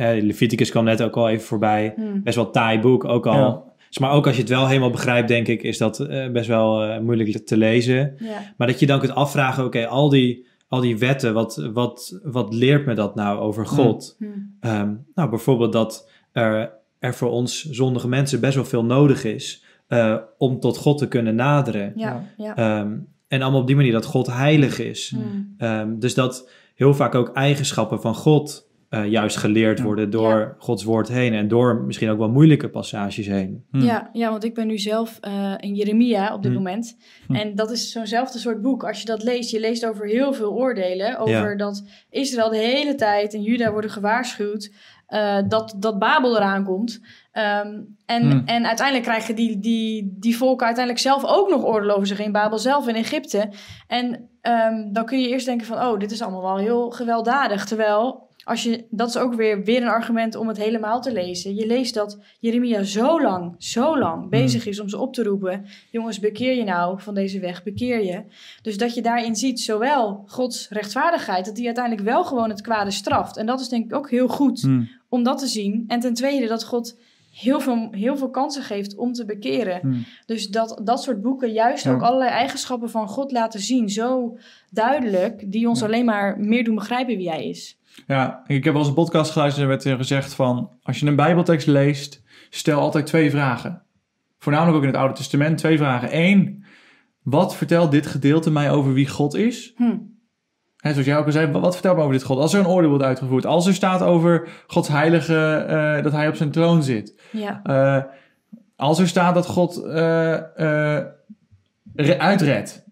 Leviticus kwam net ook al even voorbij. Hmm. Best wel taai boek, ook al. Ja. Dus Maar ook als je het wel helemaal begrijpt, denk ik, is dat eh, best wel eh, moeilijk te lezen. Ja. Maar dat je dan kunt afvragen, oké, al, die, al die wetten, wat, wat, wat leert me dat nou over God? Hmm. Ehm, nou, bijvoorbeeld dat er, er voor ons zondige mensen best wel veel nodig is eh, om tot God te kunnen naderen. Ja. Ja. Ehm, en allemaal op die manier dat God heilig is. Hmm. Ehm, dus dat heel vaak ook eigenschappen van God eh, juist geleerd Ja. worden door Ja. Gods woord heen. En door misschien ook wel moeilijke passages heen. Hm. Ja, ja, want ik ben nu zelf eh, in Jeremia op dit Hm. moment. Hm. En dat is zo'nzelfde soort boek. Als je dat leest, je leest over heel veel oordelen. Over Ja. dat Israël de hele tijd en Juda worden gewaarschuwd eh, dat, dat Babel eraan komt. Ehm, en, en uiteindelijk krijgen die, die, die volken uiteindelijk zelf ook nog oordelen over zich in Babel zelf in Egypte. En ehm, dan kun je eerst denken van, oh, dit is allemaal wel heel gewelddadig. Terwijl, als je, dat is ook weer, weer een argument om het helemaal te lezen. Je leest dat Jeremia zo lang, zo lang bezig is om ze op te roepen. Jongens, bekeer je nou van deze weg, bekeer je. Dus dat je daarin ziet, zowel Gods rechtvaardigheid, dat die uiteindelijk wel gewoon het kwade straft. En dat is denk ik ook heel goed Hm. om dat te zien. En ten tweede dat God heel veel, heel veel kansen geeft om te bekeren. Hm. Dus dat dat soort boeken juist Ja. ook allerlei eigenschappen van God laten zien. Zo duidelijk, die ons Ja. alleen maar meer doen begrijpen wie hij is. Ja, ik heb wel eens een podcast geluisterd en er werd er gezegd van... als je een bijbeltekst leest, stel altijd twee vragen. Voornamelijk ook in het Oude Testament, twee vragen. Eén, wat vertelt dit gedeelte mij over wie God is? Hm. Hè, zoals jij ook al zei, wat vertelt me over dit God? Als er een oordeel wordt uitgevoerd, als er staat over Gods heilige, eh, dat hij op zijn troon zit. Ja. Eh, als er staat dat God eh, eh, re- uitredt.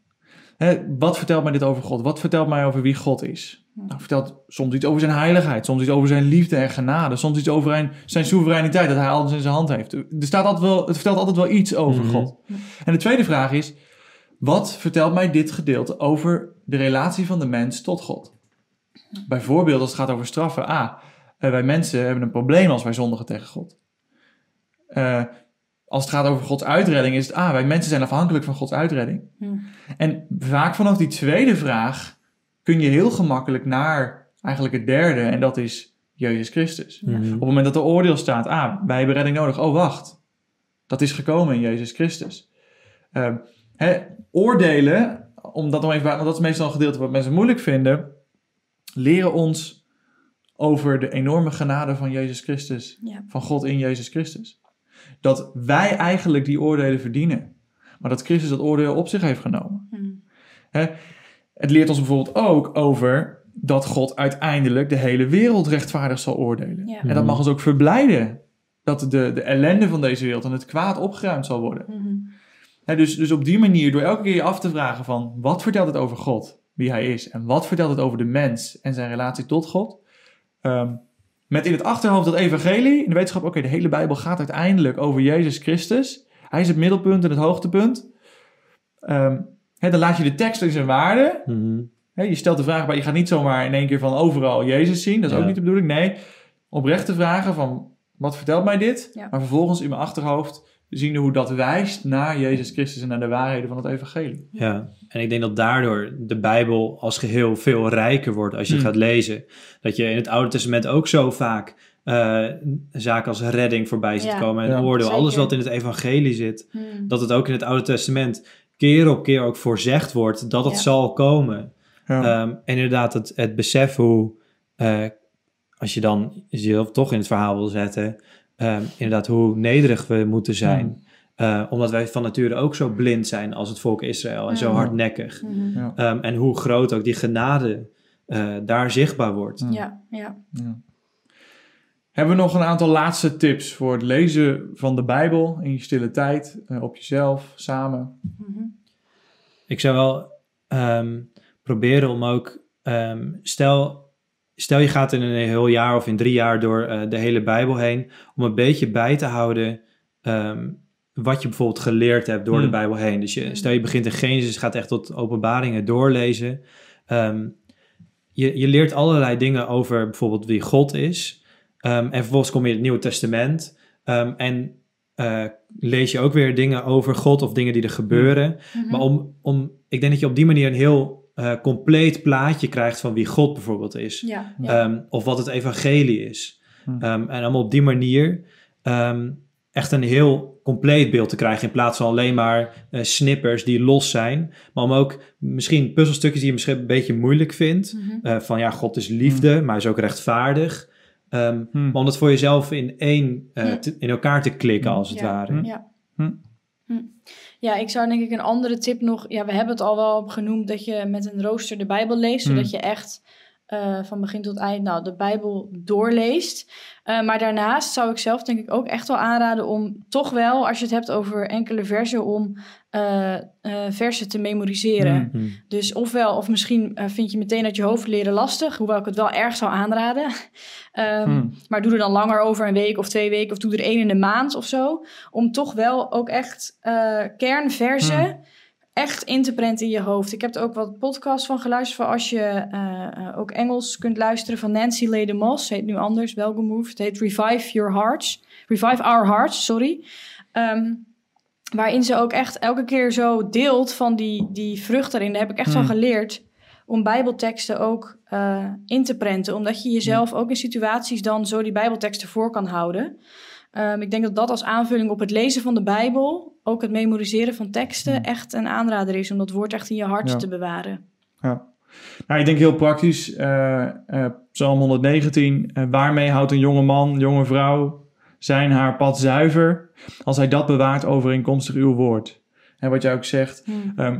Wat vertelt mij dit over God? Wat vertelt mij over wie God is? Nou, vertelt soms iets over zijn heiligheid, soms iets over zijn liefde en genade, soms iets over zijn, zijn soevereiniteit, dat hij alles in zijn hand heeft. Er staat altijd wel, het vertelt altijd wel iets over Mhm. God. En de tweede vraag is, wat vertelt mij dit gedeelte over de relatie van de mens tot God? Bijvoorbeeld als het gaat over straffen. Ah, wij mensen hebben een probleem als wij zondigen tegen God. Eh, als het gaat over Gods uitredding is het, ah, wij mensen zijn afhankelijk van Gods uitredding. En vaak vanaf die tweede vraag kun je heel gemakkelijk naar eigenlijk het derde, en dat is Jezus Christus. Mhm. Op het moment dat er oordeel staat, ah, wij hebben redding nodig. Oh, wacht. Dat is gekomen in Jezus Christus. Ehm, hè, oordelen, omdat nog even, want dat is meestal een gedeelte wat mensen moeilijk vinden, leren ons over de enorme genade van Jezus Christus, Ja. van God in Jezus Christus. Dat wij eigenlijk die oordelen verdienen, maar dat Christus dat oordeel op zich heeft genomen. Hm. Het leert ons bijvoorbeeld ook over dat God uiteindelijk de hele wereld rechtvaardig zal oordelen. Ja. En dat mag ons ook verblijden. Dat de, de ellende van deze wereld en het kwaad opgeruimd zal worden. Mhm. Hè, dus, dus op die manier, door elke keer je af te vragen van... wat vertelt het over God, wie hij is? En wat vertelt het over de mens en zijn relatie tot God? Ehm, met in het achterhoofd dat evangelie, in de wetenschap... oké, de hele Bijbel gaat uiteindelijk over Jezus Christus. Hij is het middelpunt en het hoogtepunt. Ehm, dan laat je de tekst in zijn waarde... Mhm. Je stelt de vraag, maar je gaat niet zomaar in één keer van overal Jezus zien. Dat is Ja. ook niet de bedoeling. Nee, oprechte vragen van, wat vertelt mij dit? Ja. Maar vervolgens in mijn achterhoofd ziende hoe dat wijst naar Jezus Christus en naar de waarheden van het evangelie. Ja, en ik denk dat daardoor de Bijbel als geheel veel rijker wordt als je Hmm. gaat lezen. Dat je in het Oude Testament ook zo vaak eh, zaken als redding voorbij ziet Ja. komen en Ja. oordeel. Zeker. Alles wat in het evangelie zit, Hmm. dat het ook in het Oude Testament keer op keer ook voorzegd wordt dat het Ja. zal komen. Ja. Ehm, en inderdaad, het, het besef hoe, eh, als je dan jezelf toch in het verhaal wil zetten, ehm, inderdaad hoe nederig we moeten zijn. Hmm. Eh, omdat wij van nature ook zo blind zijn als het volk Israël en zo Ja. hardnekkig. Mhm. Ja. Ehm, en hoe groot ook die genade eh, daar zichtbaar wordt. Hmm. Ja, ja. Hebben we nog een aantal laatste tips voor het lezen van de Bijbel in je stille tijd, eh, op jezelf, samen? Mhm. Ik zou wel ehm, proberen om ook, ehm, stel, stel je gaat in een heel jaar of in drie jaar door eh, de hele Bijbel heen, om een beetje bij te houden ehm, wat je bijvoorbeeld geleerd hebt door de Hmm. Bijbel heen. Dus je, Hmm. stel je begint in Genesis, gaat echt tot openbaringen doorlezen. Ehm, je, je leert allerlei dingen over bijvoorbeeld wie God is. Ehm, en vervolgens kom je in het Nieuwe Testament ehm, en eh, lees je ook weer dingen over God of dingen die er gebeuren. Mhm. Maar om, om, ik denk dat je op die manier een heel eh, compleet plaatje krijgt van wie God bijvoorbeeld is. Ja, ja. Ehm, of wat het evangelie is. Ehm, en om op die manier ehm, echt een heel compleet beeld te krijgen. In plaats van alleen maar eh, snippers die los zijn. Maar om ook misschien puzzelstukjes die je misschien een beetje moeilijk vindt. Mhm. eh, van ja, God is liefde, maar is ook rechtvaardig. Ehm, Hm. maar om dat voor jezelf in één, eh, Hm. te- in elkaar te klikken als het Ja. ware. Ja. Ja, ik zou denk ik een andere tip nog... Ja, we hebben het al wel genoemd dat je met een rooster de Bijbel leest. Zodat je echt eh, van begin tot eind nou, de Bijbel doorleest. Eh, maar daarnaast zou ik zelf denk ik ook echt wel aanraden om toch wel... als je het hebt over enkele versen, om eh, eh, versen te memoriseren. Hm. Hm. Dus ofwel, of misschien vind je meteen uit je hoofd leren lastig, hoewel ik het wel erg zou aanraden. Ehm, Hm. Maar doe er dan langer over een week of twee weken, of doe er één in de maand of zo. Om toch wel ook echt kernversen Hm. Echt in te prenten in je hoofd. Ik heb er ook wat podcasts van geluisterd voor als je eh, eh, ook Engels kunt luisteren van Nancy. Ze heet nu anders, wel gemoved. Het heet Revive Your Hearts. Revive Our Hearts, sorry. Ehm, waarin ze ook echt elke keer zo deelt van die, die vrucht erin. Daar heb ik echt van Hmm. geleerd om bijbelteksten ook eh, in te prenten. Omdat je jezelf ook in situaties dan zo die bijbelteksten voor kan houden. Ehm, ik denk dat dat als aanvulling op het lezen van de Bijbel, ook het memoriseren van teksten, Hmm. echt een aanrader is om dat woord echt in je hart Ja. te bewaren. Ja. Nou, ik denk heel praktisch, eh, eh, Psalm 119, eh, waarmee houdt een jonge man, jonge vrouw zijn haar pad zuiver, als hij dat bewaart overeenkomstig uw woord. En wat jij ook zegt, ehm,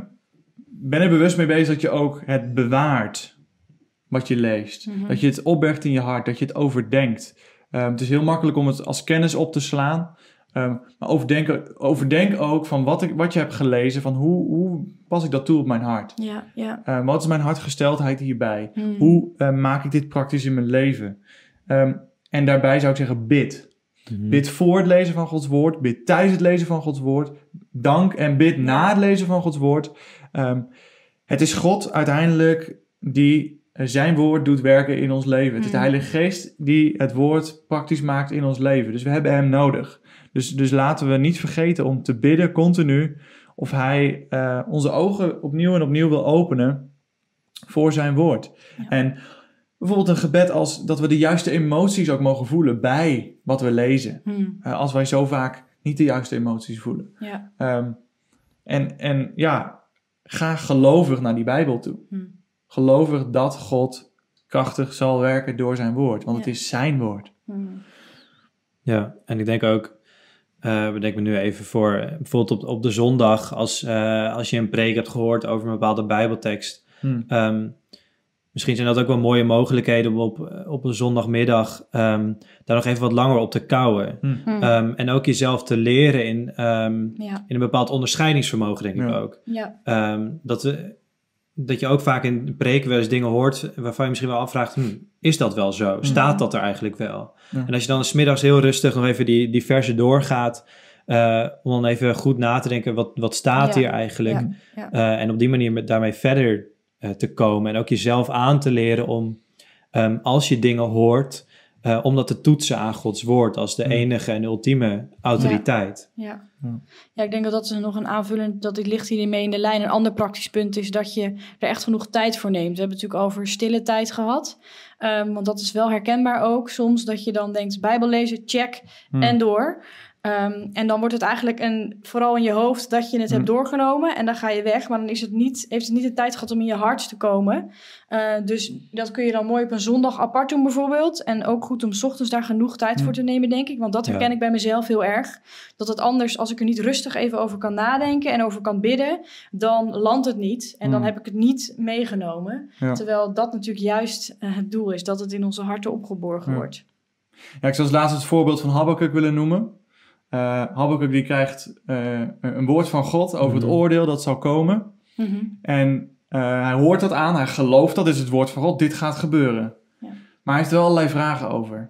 ben er bewust mee bezig dat je ook het bewaart, wat je leest. Mhm. Dat je het opbergt in je hart, dat je het overdenkt. Ehm, het is heel makkelijk om het als kennis op te slaan. Ehm, maar overdenk, overdenk ook van wat, ik, wat je hebt gelezen, van hoe, hoe pas ik dat toe op mijn hart. Ja, ja. Ehm, wat is mijn hartgesteldheid hierbij? Hmm. Hoe eh, maak ik dit praktisch in mijn leven? Ehm, en daarbij zou ik zeggen, bid. Mhm. Bid voor het lezen van Gods woord. Bid tijdens het lezen van Gods woord. Dank en bid na het lezen van Gods woord. Ehm, het is God uiteindelijk die zijn woord doet werken in ons leven. Het is de Mm. Heilige Geest die het woord praktisch maakt in ons leven. Dus we hebben hem nodig. Dus, dus laten we niet vergeten om te bidden continu of hij eh, onze ogen opnieuw en opnieuw wil openen voor zijn woord. Ja. En bijvoorbeeld een gebed als dat we de juiste emoties ook mogen voelen bij wat we lezen. Hmm. Eh, als wij zo vaak niet de juiste emoties voelen. Ja. Ehm, en, en ja, ga gelovig naar die Bijbel toe. Hmm. Gelovig dat God krachtig zal werken door zijn woord. Want het is zijn woord. Hmm. Ja, en ik denk ook, eh bedenk me nu even voor, bijvoorbeeld op, op de zondag, als, eh, als je een preek hebt gehoord over een bepaalde Bijbeltekst. Hmm. ehm, misschien zijn dat ook wel mooie mogelijkheden om op, op een zondagmiddag ehm, daar nog even wat langer op te kouwen. Hmm. Ehm, en ook jezelf te leren in, ehm, ja. in een bepaald onderscheidingsvermogen, denk ik ook. Ja. Ehm, dat, we, dat je ook vaak in preken wel eens dingen hoort waarvan je misschien wel afvraagt, hm, is dat wel zo? Staat dat er eigenlijk wel? Ja. En als je dan smiddags heel rustig nog even die, die versen doorgaat, eh, om dan even goed na te denken, wat, wat staat Ja. hier eigenlijk? Eh, en op die manier met, daarmee verder eh, te komen en ook jezelf aan te leren om, ehm, als je dingen hoort, eh, om dat te toetsen aan Gods woord als de enige en ultieme autoriteit. Ja. Ja. ja, ik denk dat dat is nog een aanvullend, dat dit ligt hier mee in de lijn. Een ander praktisch punt is dat je er echt genoeg tijd voor neemt. We hebben het natuurlijk over stille tijd gehad. Ehm, want dat is wel herkenbaar ook soms, dat je dan denkt, Bijbel lezen, check Hmm. en door. Ehm, en dan wordt het eigenlijk een, vooral in je hoofd dat je het hebt Hmm. doorgenomen en dan ga je weg. Maar dan is het niet, heeft het niet de tijd gehad om in je hart te komen. Eh, dus dat kun je dan mooi op een zondag apart doen bijvoorbeeld. En ook goed om 's ochtends daar genoeg tijd Hmm. voor te nemen, denk ik. Want dat Ja. herken ik bij mezelf heel erg. Dat het anders, als ik er niet rustig even over kan nadenken en over kan bidden, dan landt het niet. En dan Hmm. heb ik het niet meegenomen. Ja. Terwijl dat natuurlijk juist eh, het doel is, dat het in onze harten opgeborgen Ja. wordt. Ja, ik zou als laatste het voorbeeld van Habakkuk willen noemen. Eh Habakkuk die krijgt eh, een woord van God over het Mhm. oordeel dat zal komen. Mhm. En eh, hij hoort dat aan, hij gelooft dat is het woord van God, dit gaat gebeuren. Ja. Maar hij heeft er wel allerlei vragen over.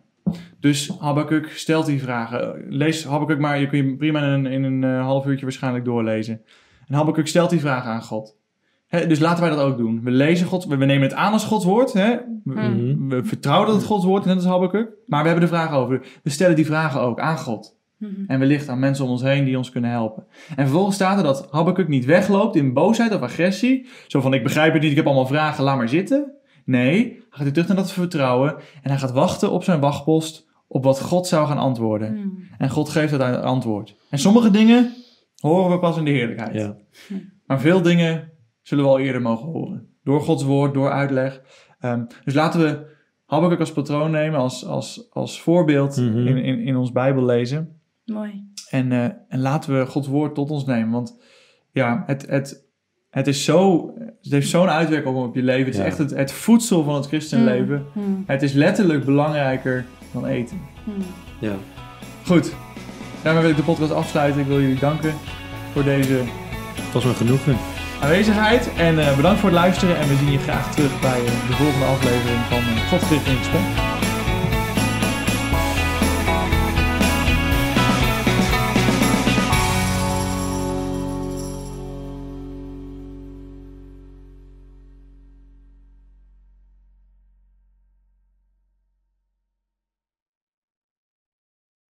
Dus Habakkuk stelt die vragen. Lees Habakkuk maar, je kun je prima in een, in een eh, half uurtje waarschijnlijk doorlezen. En Habakkuk stelt die vragen aan God. Hè, dus laten wij dat ook doen. We lezen God, we, we nemen het aan als Gods woord. Hè? We, Mhm. we vertrouwen dat het Gods woord is, net als Habakkuk. Maar we hebben de vragen over. We stellen die vragen ook aan God. Mhm. En wellicht aan mensen om ons heen die ons kunnen helpen. En vervolgens staat er dat Habakkuk niet wegloopt in boosheid of agressie. Zo van, ik begrijp het niet, ik heb allemaal vragen, laat maar zitten. Nee, hij gaat weer terug naar dat vertrouwen. En hij gaat wachten op zijn wachtpost op wat God zou gaan antwoorden. Mhm. En God geeft het antwoord. En sommige dingen horen we pas in de heerlijkheid. Ja. Maar veel dingen zullen we al eerder mogen horen. Door Gods woord, door uitleg. Ehm, dus laten we Habakkuk als patroon nemen, als, als, als voorbeeld Mhm. in, in, in ons Bijbel lezen. Mooi. En, eh, en laten we Gods woord tot ons nemen. Want ja, het, het, het, is zo, het heeft zo'n uitwerking op je leven. Het is echt het, het voedsel van het christenleven. Mhm. Het is letterlijk belangrijker dan eten. Mhm. Ja. Goed, daarmee wil ik de podcast afsluiten. Ik wil jullie danken voor deze Het was me genoegen. aanwezigheid. En eh, bedankt voor het luisteren. En we zien je graag terug bij eh, de volgende aflevering van God gericht in gesprek.